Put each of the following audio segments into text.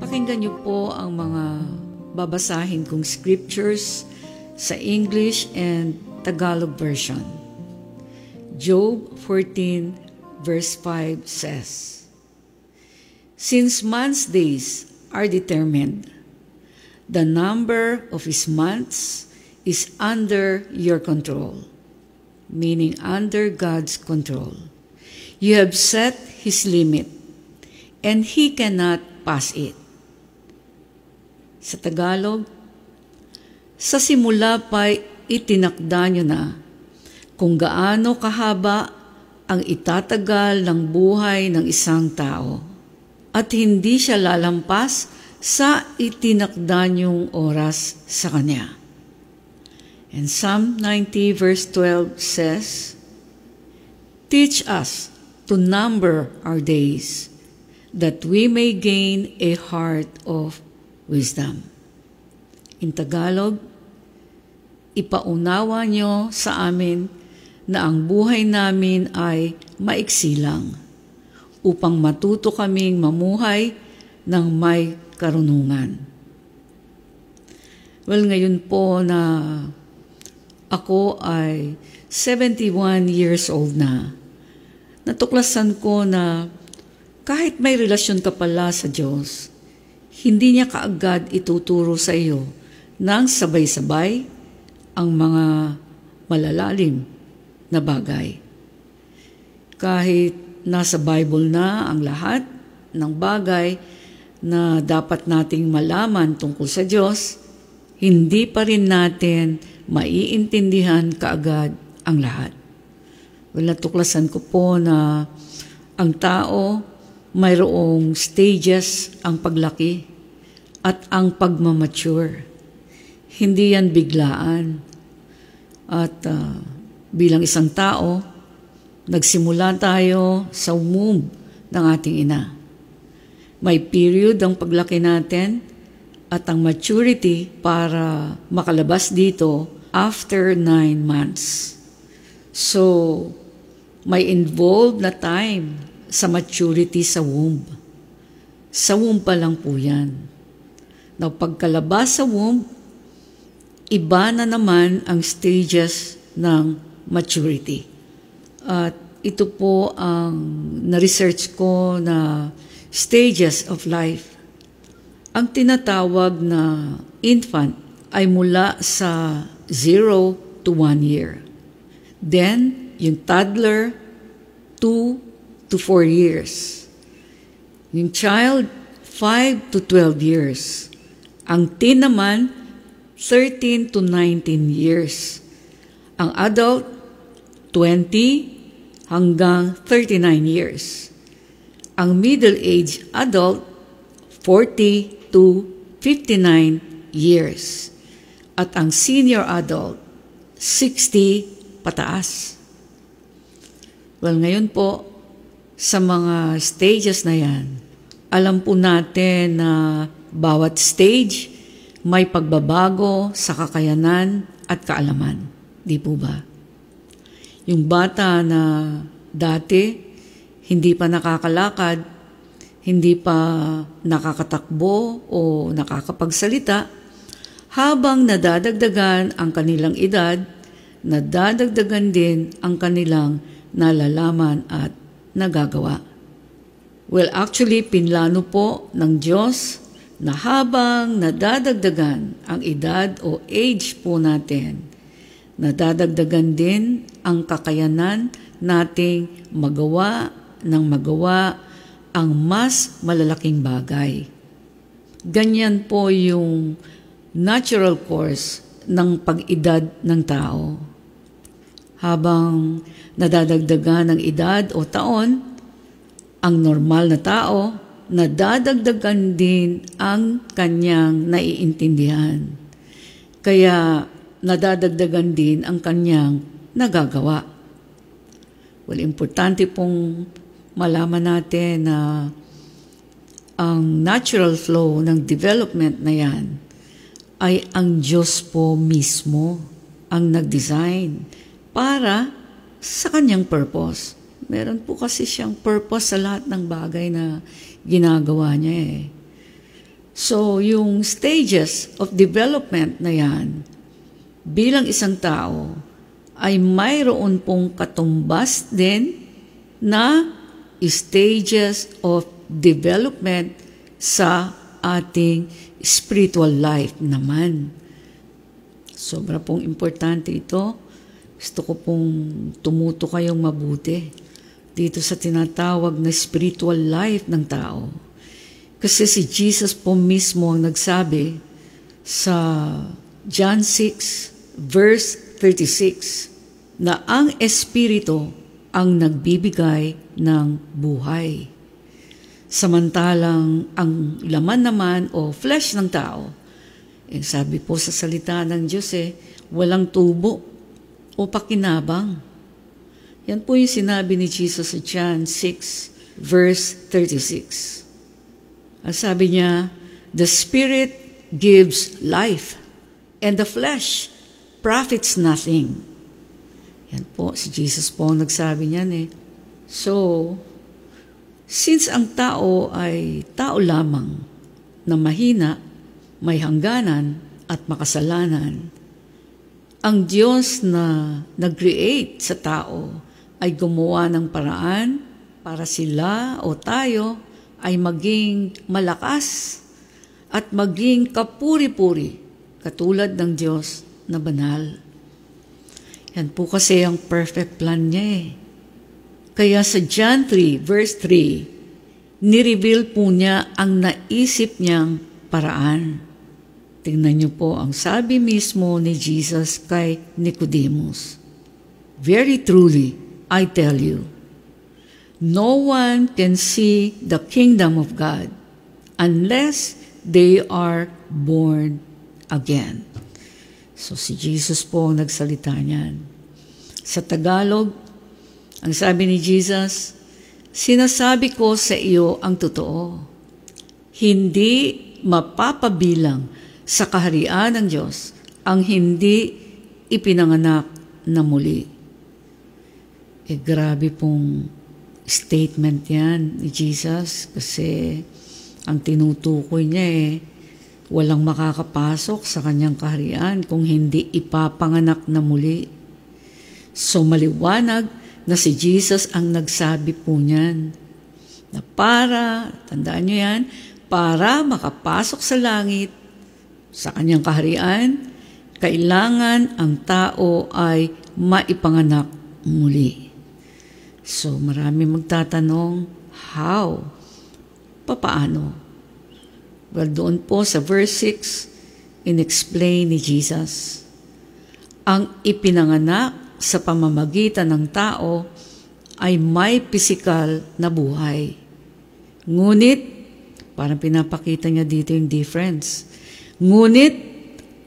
Pakinggan niyo po ang mga babasahin kong scriptures sa English and Tagalog version. Job 14 verse 5 says, Since man's days are determined, the number of his months is under your control, meaning under God's control. You have set his limit, and he cannot pass it. Sa Tagalog, sa simula pa itinakda nyo na kung gaano kahaba ang itatagal ng buhay ng isang tao at hindi siya lalampas sa itinakda niyong oras sa Kanya. And Psalm 90 verse 12 says, Teach us to number our days, that we may gain a heart of wisdom. In Tagalog, ipaunawa nyo sa amin na ang buhay namin ay maiksi lang upang matuto kaming mamuhay ng may karunungan. Well, ngayon po na ako ay 71 years old na, natuklasan ko na kahit may relasyon ka pala sa Diyos, hindi niya kaagad ituturo sa iyo ng sabay-sabay ang mga malalalim na bagay. Kahit nasa Bible na ang lahat ng bagay na dapat nating malaman tungkol sa Diyos, hindi pa rin natin maiintindihan kaagad ang lahat. Well, natuklasan ko po na ang tao mayroong stages ang paglaki at ang pagmamature. Hindi yan biglaan. At uh, bilang isang tao, nagsimula tayo sa womb ng ating ina. May period ang paglaki natin at ang maturity para makalabas dito after nine months. So, may involved na time sa maturity sa womb. Sa womb pa lang po yan. Now, pagkalabas sa womb, iba na naman ang stages ng maturity. At ito po ang na-research ko na stages of life. Ang tinatawag na infant ay mula sa 0 to 1 year. Then, yung toddler, 2 to 4 years. Yung child, 5 to 12 years. Ang teen naman, 13 to 19 years. Ang adult, 20 hanggang 39 years. Ang middle-age adult, 40 to 59 years. At ang senior adult, 60 pataas. Well, ngayon po, sa mga stages na yan, alam po natin na bawat stage may pagbabago sa kakayanan at kaalaman. Di po ba? Yung bata na dati hindi pa nakakalakad, hindi pa nakakatakbo o nakakapagsalita, habang nadadagdagan ang kanilang edad, nadadagdagan din ang kanilang nalalaman at nagagawa. Well, actually, pinlano po ng Diyos na habang nadadagdagan ang edad o age po natin, nadadagdagan din ang kakayanan nating magawa ng magawa ang mas malalaking bagay. Ganyan po yung natural course ng pag-edad ng tao. Habang nadadagdagan ng edad o taon, ang normal na tao nadadagdagan din ang kanyang naiintindihan. Kaya nadadagdagan din ang kanyang nagagawa. Well, importante pong malaman natin na ang natural flow ng development na yan ay ang Diyos po mismo ang nag-design para sa kanyang purpose. Meron po kasi siyang purpose sa lahat ng bagay na ginagawa niya eh. So, yung stages of development na yan, bilang isang tao, ay mayroon pong katumbas din na stages of development sa ating spiritual life naman. Sobra pong importante ito. Gusto ko pong tumuto kayong mabuti dito sa tinatawag na spiritual life ng tao. Kasi si Jesus po mismo ang nagsabi sa John 6 verse 36 na ang Espiritu ang nagbibigay ng buhay. Samantalang ang laman naman o flesh ng tao, eh, sabi po sa salita ng Diyos eh, walang tubo o pakinabang. Yan po yung sinabi ni Jesus sa John 6 verse 36. Ang sabi niya, The Spirit gives life, and the flesh profits nothing. Yan po, si Jesus po ang nagsabi niyan eh. So, Since ang tao ay tao lamang na mahina, may hangganan at makasalanan, ang Diyos na nag-create sa tao ay gumawa ng paraan para sila o tayo ay maging malakas at maging kapuri-puri katulad ng Diyos na banal. Yan po kasi ang perfect plan niya eh. Kaya sa John 3 verse 3, nireveal po niya ang naisip niyang paraan. Tingnan niyo po ang sabi mismo ni Jesus kay Nicodemus. Very truly, I tell you, no one can see the kingdom of God unless they are born again. So si Jesus po ang nagsalita niyan. Sa Tagalog, ang sabi ni Jesus, Sinasabi ko sa iyo ang totoo. Hindi mapapabilang sa kaharian ng Diyos ang hindi ipinanganak na muli. Eh grabe pong statement yan ni Jesus kasi ang tinutukoy niya eh, walang makakapasok sa kanyang kaharian kung hindi ipapanganak na muli. So maliwanag na si Jesus ang nagsabi po niyan. Na para, tandaan niyo yan, para makapasok sa langit, sa kanyang kaharian, kailangan ang tao ay maipanganak muli. So marami magtatanong, how? Papaano? Well, doon po sa verse 6, in-explain ni Jesus, ang ipinanganak sa pamamagitan ng tao ay may pisikal na buhay. Ngunit, parang pinapakita niya dito yung difference. Ngunit,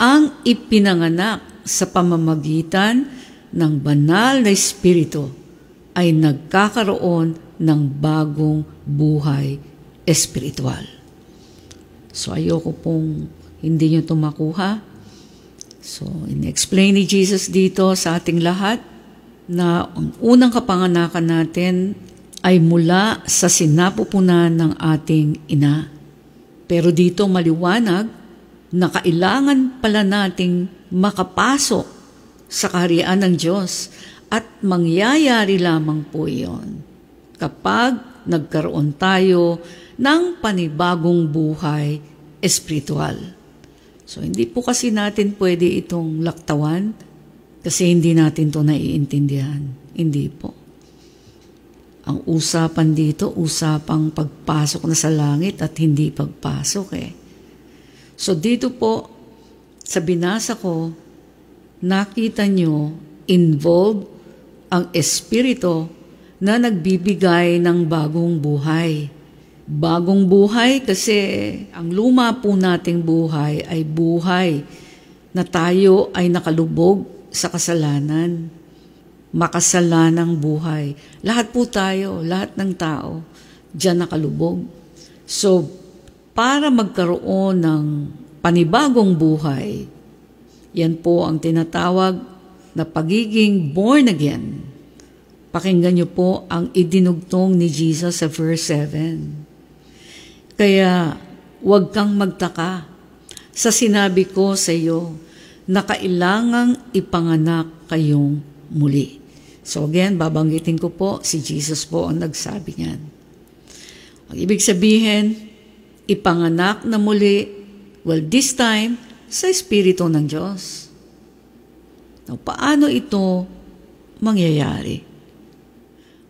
ang ipinanganak sa pamamagitan ng banal na espiritu ay nagkakaroon ng bagong buhay espiritual. So ayoko pong hindi nyo ito makuha So, in-explain ni Jesus dito sa ating lahat na ang unang kapanganakan natin ay mula sa sinapupunan ng ating ina. Pero dito maliwanag na kailangan pala nating makapasok sa kaharian ng Diyos at mangyayari lamang po iyon kapag nagkaroon tayo ng panibagong buhay espiritual. So, hindi po kasi natin pwede itong laktawan kasi hindi natin to naiintindihan. Hindi po. Ang usapan dito, usapang pagpasok na sa langit at hindi pagpasok eh. So dito po, sa binasa ko, nakita nyo, involved ang espiritu na nagbibigay ng bagong buhay bagong buhay kasi ang luma po nating buhay ay buhay na tayo ay nakalubog sa kasalanan. Makasalanang buhay. Lahat po tayo, lahat ng tao, diyan nakalubog. So, para magkaroon ng panibagong buhay. Yan po ang tinatawag na pagiging born again. Pakinggan niyo po ang idinugtong ni Jesus sa verse 7. Kaya huwag kang magtaka sa sinabi ko sa iyo na kailangang ipanganak kayong muli. So again, babanggitin ko po, si Jesus po ang nagsabi niyan. Ang ibig sabihin, ipanganak na muli, well, this time, sa Espiritu ng Diyos. Now, paano ito mangyayari?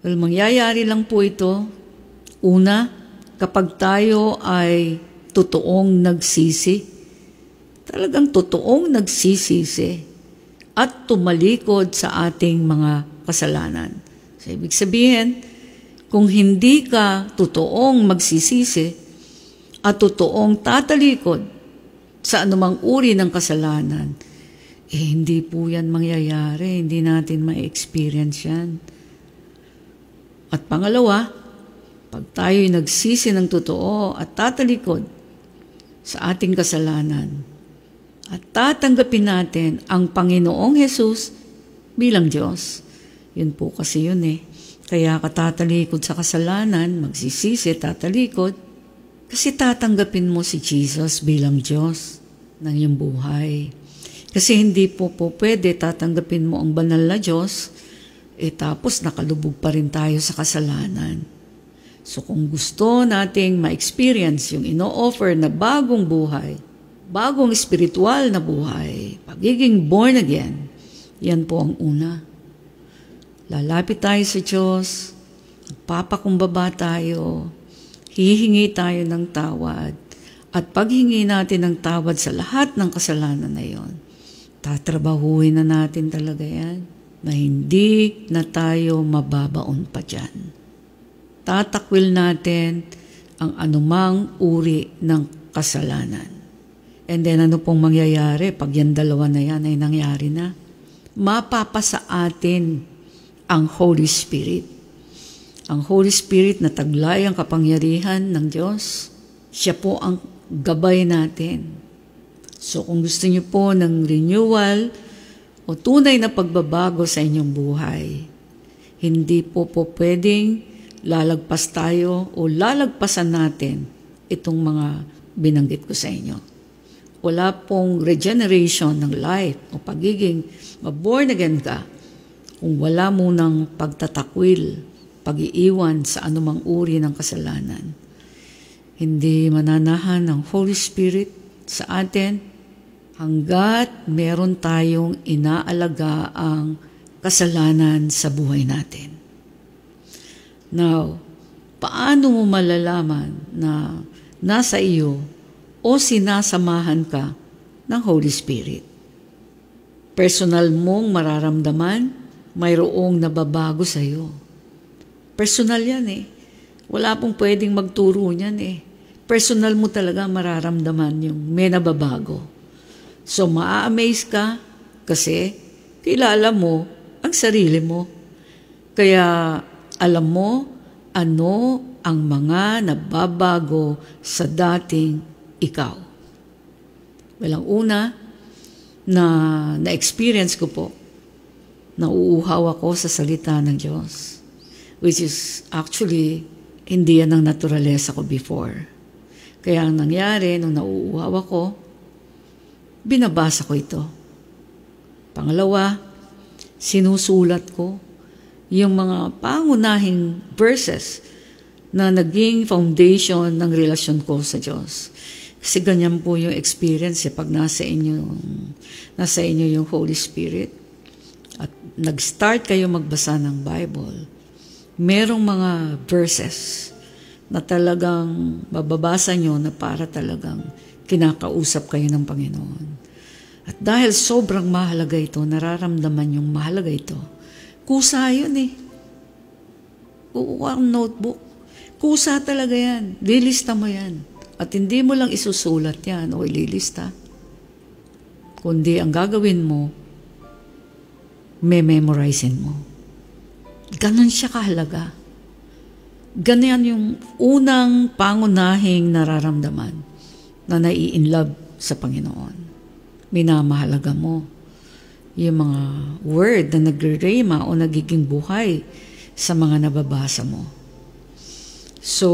Well, mangyayari lang po ito, una, kapag tayo ay totoong nagsisi, talagang totoong nagsisisi at tumalikod sa ating mga kasalanan. So, ibig sabihin, kung hindi ka totoong magsisisi at totoong tatalikod sa anumang uri ng kasalanan, eh hindi po yan mangyayari. Hindi natin ma-experience yan. At pangalawa, pag tayo'y nagsisi ng totoo at tatalikod sa ating kasalanan, at tatanggapin natin ang Panginoong Hesus bilang Diyos. Yun po kasi yun eh. Kaya katatalikod sa kasalanan, magsisisi, tatalikod, kasi tatanggapin mo si Jesus bilang Diyos ng iyong buhay. Kasi hindi po po pwede tatanggapin mo ang banal na Diyos eh tapos nakalubog pa rin tayo sa kasalanan. So kung gusto nating ma-experience yung ino-offer na bagong buhay, bagong spiritual na buhay, pagiging born again, yan po ang una. Lalapit tayo sa Diyos, magpapakumbaba tayo, hihingi tayo ng tawad, at paghingi natin ng tawad sa lahat ng kasalanan na yon, tatrabahuhin na natin talaga yan na hindi na tayo mababaon pa dyan. Tatakwil natin ang anumang uri ng kasalanan. And then ano pong mangyayari pag yan dalawa na yan ay nangyari na? Mapapasa atin ang Holy Spirit. Ang Holy Spirit na taglay ang kapangyarihan ng Diyos, siya po ang gabay natin. So kung gusto niyo po ng renewal, o tunay na pagbabago sa inyong buhay. Hindi po po pwedeng lalagpas tayo o lalagpasan natin itong mga binanggit ko sa inyo. Wala pong regeneration ng life o pagiging born again ka kung wala munang pagtatakwil, pag-iiwan sa anumang uri ng kasalanan. Hindi mananahan ng Holy Spirit sa atin hanggat meron tayong inaalaga ang kasalanan sa buhay natin. Now, paano mo malalaman na nasa iyo o sinasamahan ka ng Holy Spirit? Personal mong mararamdaman, mayroong nababago sa iyo. Personal yan eh. Wala pong pwedeng magturo niyan eh. Personal mo talaga mararamdaman yung may nababago. So, maa-amaze ka kasi kilala mo ang sarili mo. Kaya alam mo ano ang mga nababago sa dating ikaw. Walang una na na-experience ko po, nauuhaw ako sa salita ng Diyos. Which is actually, hindi yan ang naturalesa ko before. Kaya ang nangyari, nung nauuhaw ako, binabasa ko ito. Pangalawa, sinusulat ko yung mga pangunahing verses na naging foundation ng relasyon ko sa Diyos. Kasi ganyan po yung experience eh, pag nasa inyo, nasa inyo yung Holy Spirit at nag-start kayo magbasa ng Bible, merong mga verses na talagang bababasa nyo na para talagang kinakausap kayo ng Panginoon. At dahil sobrang mahalaga ito, nararamdaman yung mahalaga ito, kusa yun eh. Kukuha ang notebook. Kusa talaga yan. Lilista mo yan. At hindi mo lang isusulat yan o ililista. Kundi ang gagawin mo, me-memorizein mo. Ganon siya kahalaga. Ganyan yung unang pangunahing nararamdaman na nai-in love sa Panginoon. Minamahalaga mo yung mga word na nagre-rema o nagiging buhay sa mga nababasa mo. So,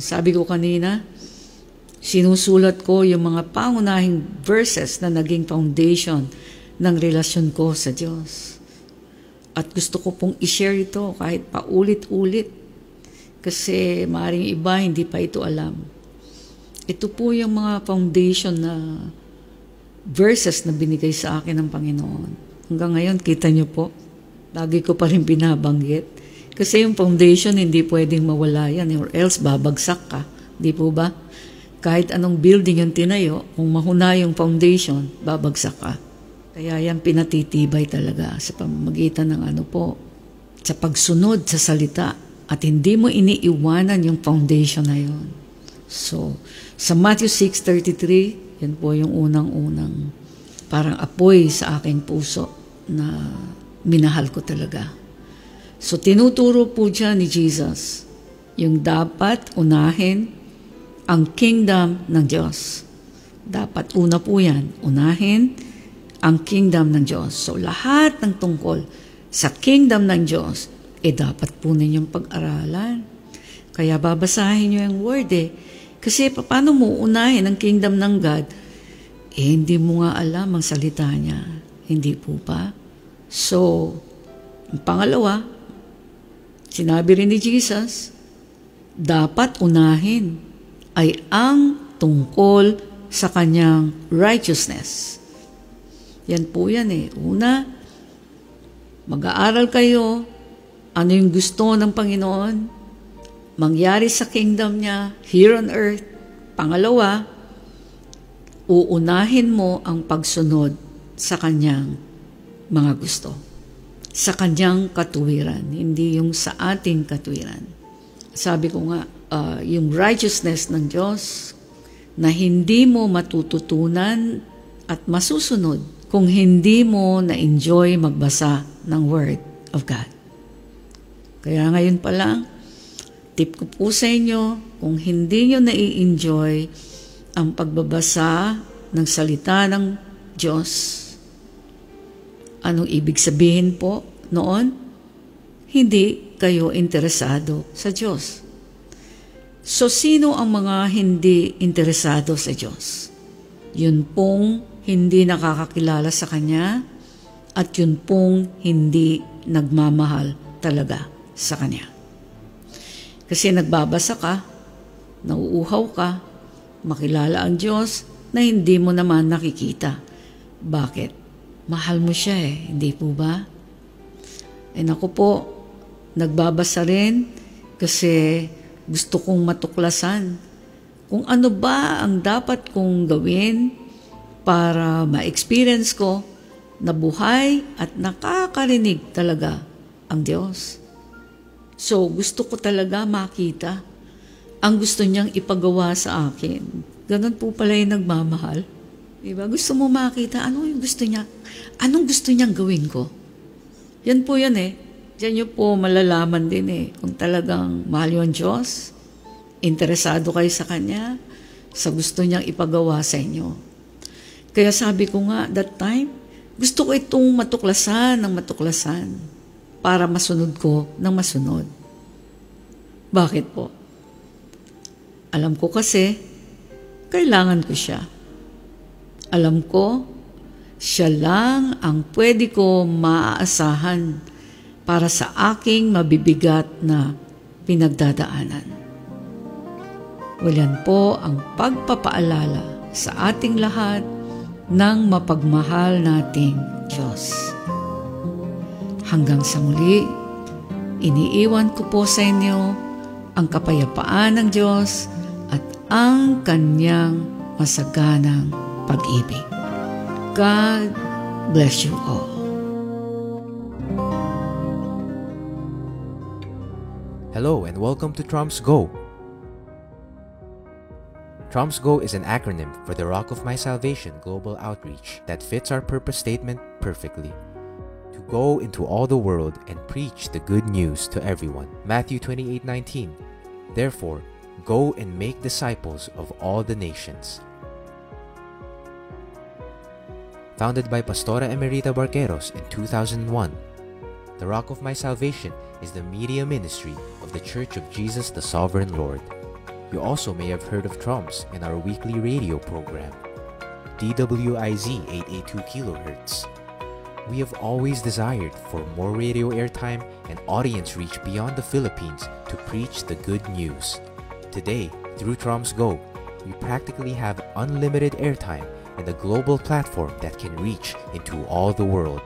sabi ko kanina, sinusulat ko yung mga pangunahing verses na naging foundation ng relasyon ko sa Diyos. At gusto ko pong i-share ito kahit paulit-ulit kasi maaaring iba hindi pa ito alam. Ito po yung mga foundation na verses na binigay sa akin ng Panginoon. Hanggang ngayon, kita niyo po, lagi ko pa rin binabanggit. Kasi yung foundation, hindi pwedeng mawala yan or else babagsak ka. Di po ba? Kahit anong building yung tinayo, kung mahuna yung foundation, babagsak ka. Kaya yan pinatitibay talaga sa pamamagitan ng ano po, sa pagsunod sa salita at hindi mo iniiwanan yung foundation na yon. So, sa Matthew 6.33, yan po yung unang-unang parang apoy sa aking puso na minahal ko talaga. So tinuturo po dyan ni Jesus yung dapat unahin ang kingdom ng Diyos. Dapat una po yan, unahin ang kingdom ng Diyos. So lahat ng tungkol sa kingdom ng Diyos, eh dapat po ninyong pag-aralan. Kaya babasahin nyo yung word eh. Kasi paano mo unahin ang kingdom ng God? Eh, hindi mo nga alam ang salita niya. Hindi po ba? So, ang pangalawa, sinabi rin ni Jesus, dapat unahin ay ang tungkol sa kanyang righteousness. Yan po yan eh. Una, mag-aaral kayo ano yung gusto ng Panginoon, mangyari sa kingdom niya here on earth. Pangalawa, uunahin mo ang pagsunod sa kanyang mga gusto. Sa kanyang katuwiran, hindi yung sa ating katuwiran. Sabi ko nga, uh, yung righteousness ng Diyos na hindi mo matututunan at masusunod kung hindi mo na-enjoy magbasa ng Word of God. Kaya ngayon pa lang, Tip ko po sa inyo, kung hindi nyo nai-enjoy ang pagbabasa ng salita ng Diyos, anong ibig sabihin po noon? Hindi kayo interesado sa Diyos. So, sino ang mga hindi interesado sa Diyos? Yun pong hindi nakakakilala sa Kanya at yun pong hindi nagmamahal talaga sa Kanya. Kasi nagbabasa ka, nauuhaw ka, makilala ang Diyos na hindi mo naman nakikita. Bakit? Mahal mo siya eh, hindi po ba? Eh naku po, nagbabasa rin kasi gusto kong matuklasan kung ano ba ang dapat kong gawin para ma-experience ko na buhay at nakakarinig talaga ang Diyos. So, gusto ko talaga makita ang gusto niyang ipagawa sa akin. Ganon po pala yung nagmamahal. Diba? Gusto mo makita, ano yung gusto niya? Anong gusto niyang gawin ko? Yan po yan eh. Diyan niyo po malalaman din eh kung talagang mahal yung Diyos, interesado kayo sa Kanya, sa gusto niyang ipagawa sa inyo. Kaya sabi ko nga, that time, gusto ko itong matuklasan ng matuklasan para masunod ko ng masunod. Bakit po? Alam ko kasi, kailangan ko siya. Alam ko, siya lang ang pwede ko maaasahan para sa aking mabibigat na pinagdadaanan. Walan po ang pagpapaalala sa ating lahat ng mapagmahal nating Diyos. Hanggang sa muli, iniiwan ko po sa inyo ang kapayapaan ng Diyos at ang kanyang masaganang pag-ibig. God bless you all. Hello and welcome to Trumps Go. Trumps Go is an acronym for the Rock of My Salvation Global Outreach that fits our purpose statement perfectly. To go into all the world and preach the good news to everyone. Matthew 28:19. Therefore, go and make disciples of all the nations. founded by Pastora Emerita Barqueros in 2001. The Rock of My Salvation is the media ministry of the Church of Jesus the Sovereign Lord. You also may have heard of Trumps in our weekly radio program, DWIZ 882 kHz. We have always desired for more radio airtime and audience reach beyond the Philippines to preach the good news. Today, through Troms Go, we practically have unlimited airtime and a global platform that can reach into all the world.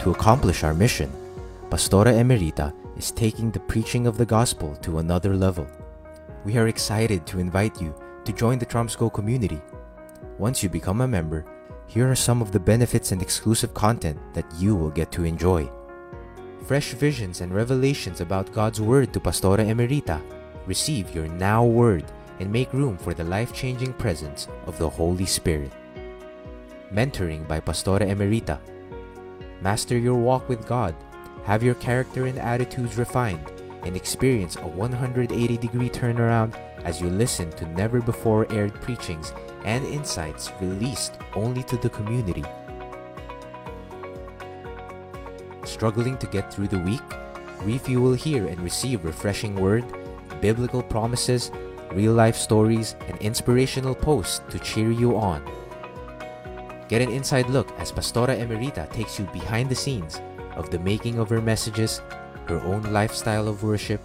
To accomplish our mission, Pastora Emerita is taking the preaching of the gospel to another level. We are excited to invite you to join the Tromsco community. Once you become a member, here are some of the benefits and exclusive content that you will get to enjoy. Fresh visions and revelations about God's Word to Pastora Emerita. Receive your now word and make room for the life changing presence of the Holy Spirit. Mentoring by Pastora Emerita. Master your walk with God, have your character and attitudes refined, and experience a 180 degree turnaround as you listen to never before aired preachings and insights released only to the community. Struggling to get through the week? Refuel here and receive refreshing word, biblical promises, real life stories, and inspirational posts to cheer you on. Get an inside look as Pastora Emerita takes you behind the scenes of the making of her messages, her own lifestyle of worship,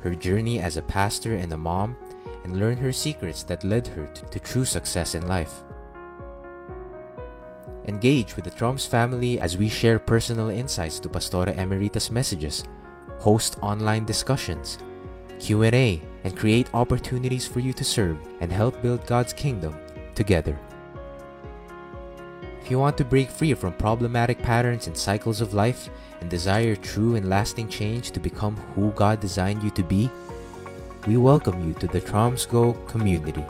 her journey as a pastor and a mom, and learn her secrets that led her to, to true success in life. Engage with the Troms family as we share personal insights to Pastora Emerita's messages, host online discussions, Q&A, and create opportunities for you to serve and help build God's kingdom together. If you want to break free from problematic patterns and cycles of life and desire true and lasting change to become who God designed you to be, we welcome you to the Tromsgo community.